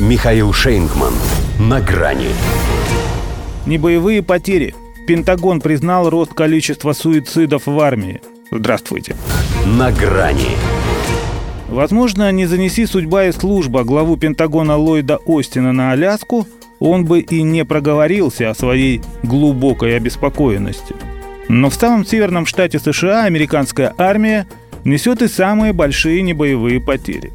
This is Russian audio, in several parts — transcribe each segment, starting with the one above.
Михаил Шейнгман. На грани. Небоевые потери. Пентагон признал рост количества суицидов в армии. Здравствуйте. На грани. Возможно, не занеси судьба и служба главу Пентагона Ллойда Остина на Аляску, он бы и не проговорился о своей глубокой обеспокоенности. Но в самом северном штате США американская армия несет и самые большие небоевые потери.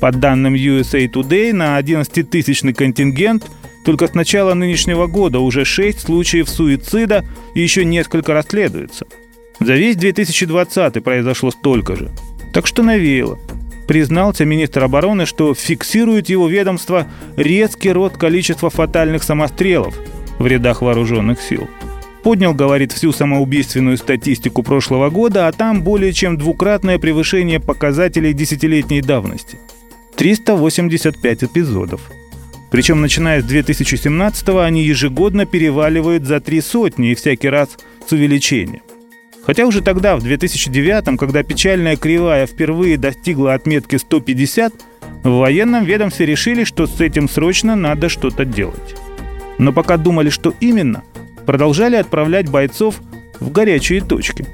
По данным USA Today, на 11-тысячный контингент только с начала нынешнего года уже 6 случаев суицида и еще несколько расследуется. За весь 2020 произошло столько же. Так что навеяло. Признался министр обороны, что фиксирует его ведомство резкий рост количества фатальных самострелов в рядах вооруженных сил. Поднял, говорит, всю самоубийственную статистику прошлого года, а там более чем двукратное превышение показателей десятилетней давности. 385 эпизодов. Причем, начиная с 2017 они ежегодно переваливают за три сотни и всякий раз с увеличением. Хотя уже тогда, в 2009, когда печальная кривая впервые достигла отметки 150, в военном ведомстве решили, что с этим срочно надо что-то делать. Но пока думали, что именно – продолжали отправлять бойцов в горячие точки.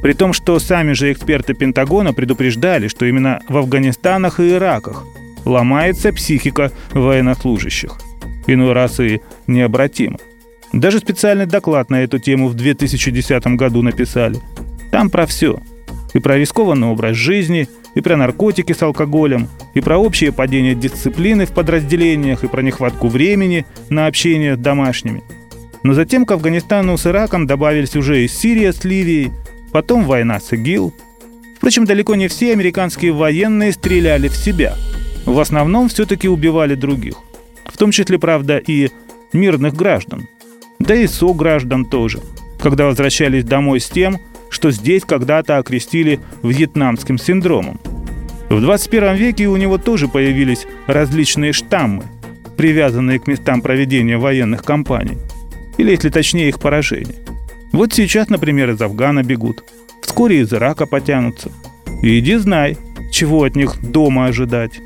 При том, что сами же эксперты Пентагона предупреждали, что именно в Афганистанах и Ираках ломается психика военнослужащих. Иной раз и необратимо. Даже специальный доклад на эту тему в 2010 году написали. Там про все. И про рискованный образ жизни, и про наркотики с алкоголем, и про общее падение дисциплины в подразделениях, и про нехватку времени на общение с домашними – но затем к Афганистану с Ираком добавились уже и Сирия с Ливией, потом война с ИГИЛ. Впрочем, далеко не все американские военные стреляли в себя. В основном все-таки убивали других. В том числе, правда, и мирных граждан. Да и сограждан тоже, когда возвращались домой с тем, что здесь когда-то окрестили вьетнамским синдромом. В 21 веке у него тоже появились различные штаммы, привязанные к местам проведения военных кампаний – или, если точнее, их поражение. Вот сейчас, например, из Афгана бегут. Вскоре из Ирака потянутся. Иди знай, чего от них дома ожидать.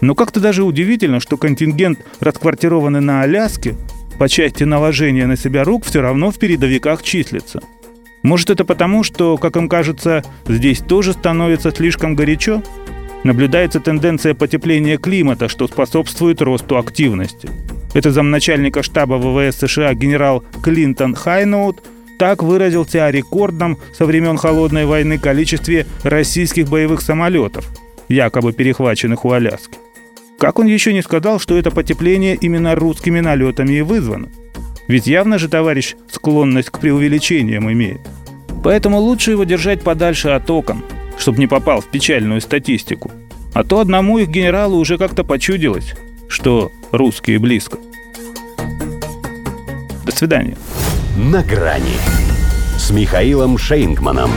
Но как-то даже удивительно, что контингент, расквартированный на Аляске, по части наложения на себя рук все равно в передовиках числится. Может это потому, что, как им кажется, здесь тоже становится слишком горячо? Наблюдается тенденция потепления климата, что способствует росту активности – это замначальника штаба ВВС США генерал Клинтон Хайноут так выразился о рекордном со времен Холодной войны количестве российских боевых самолетов, якобы перехваченных у Аляски. Как он еще не сказал, что это потепление именно русскими налетами и вызвано? Ведь явно же товарищ склонность к преувеличениям имеет. Поэтому лучше его держать подальше от окон, чтобы не попал в печальную статистику. А то одному их генералу уже как-то почудилось, что русские близко. До свидания. На грани с Михаилом Шейнгманом.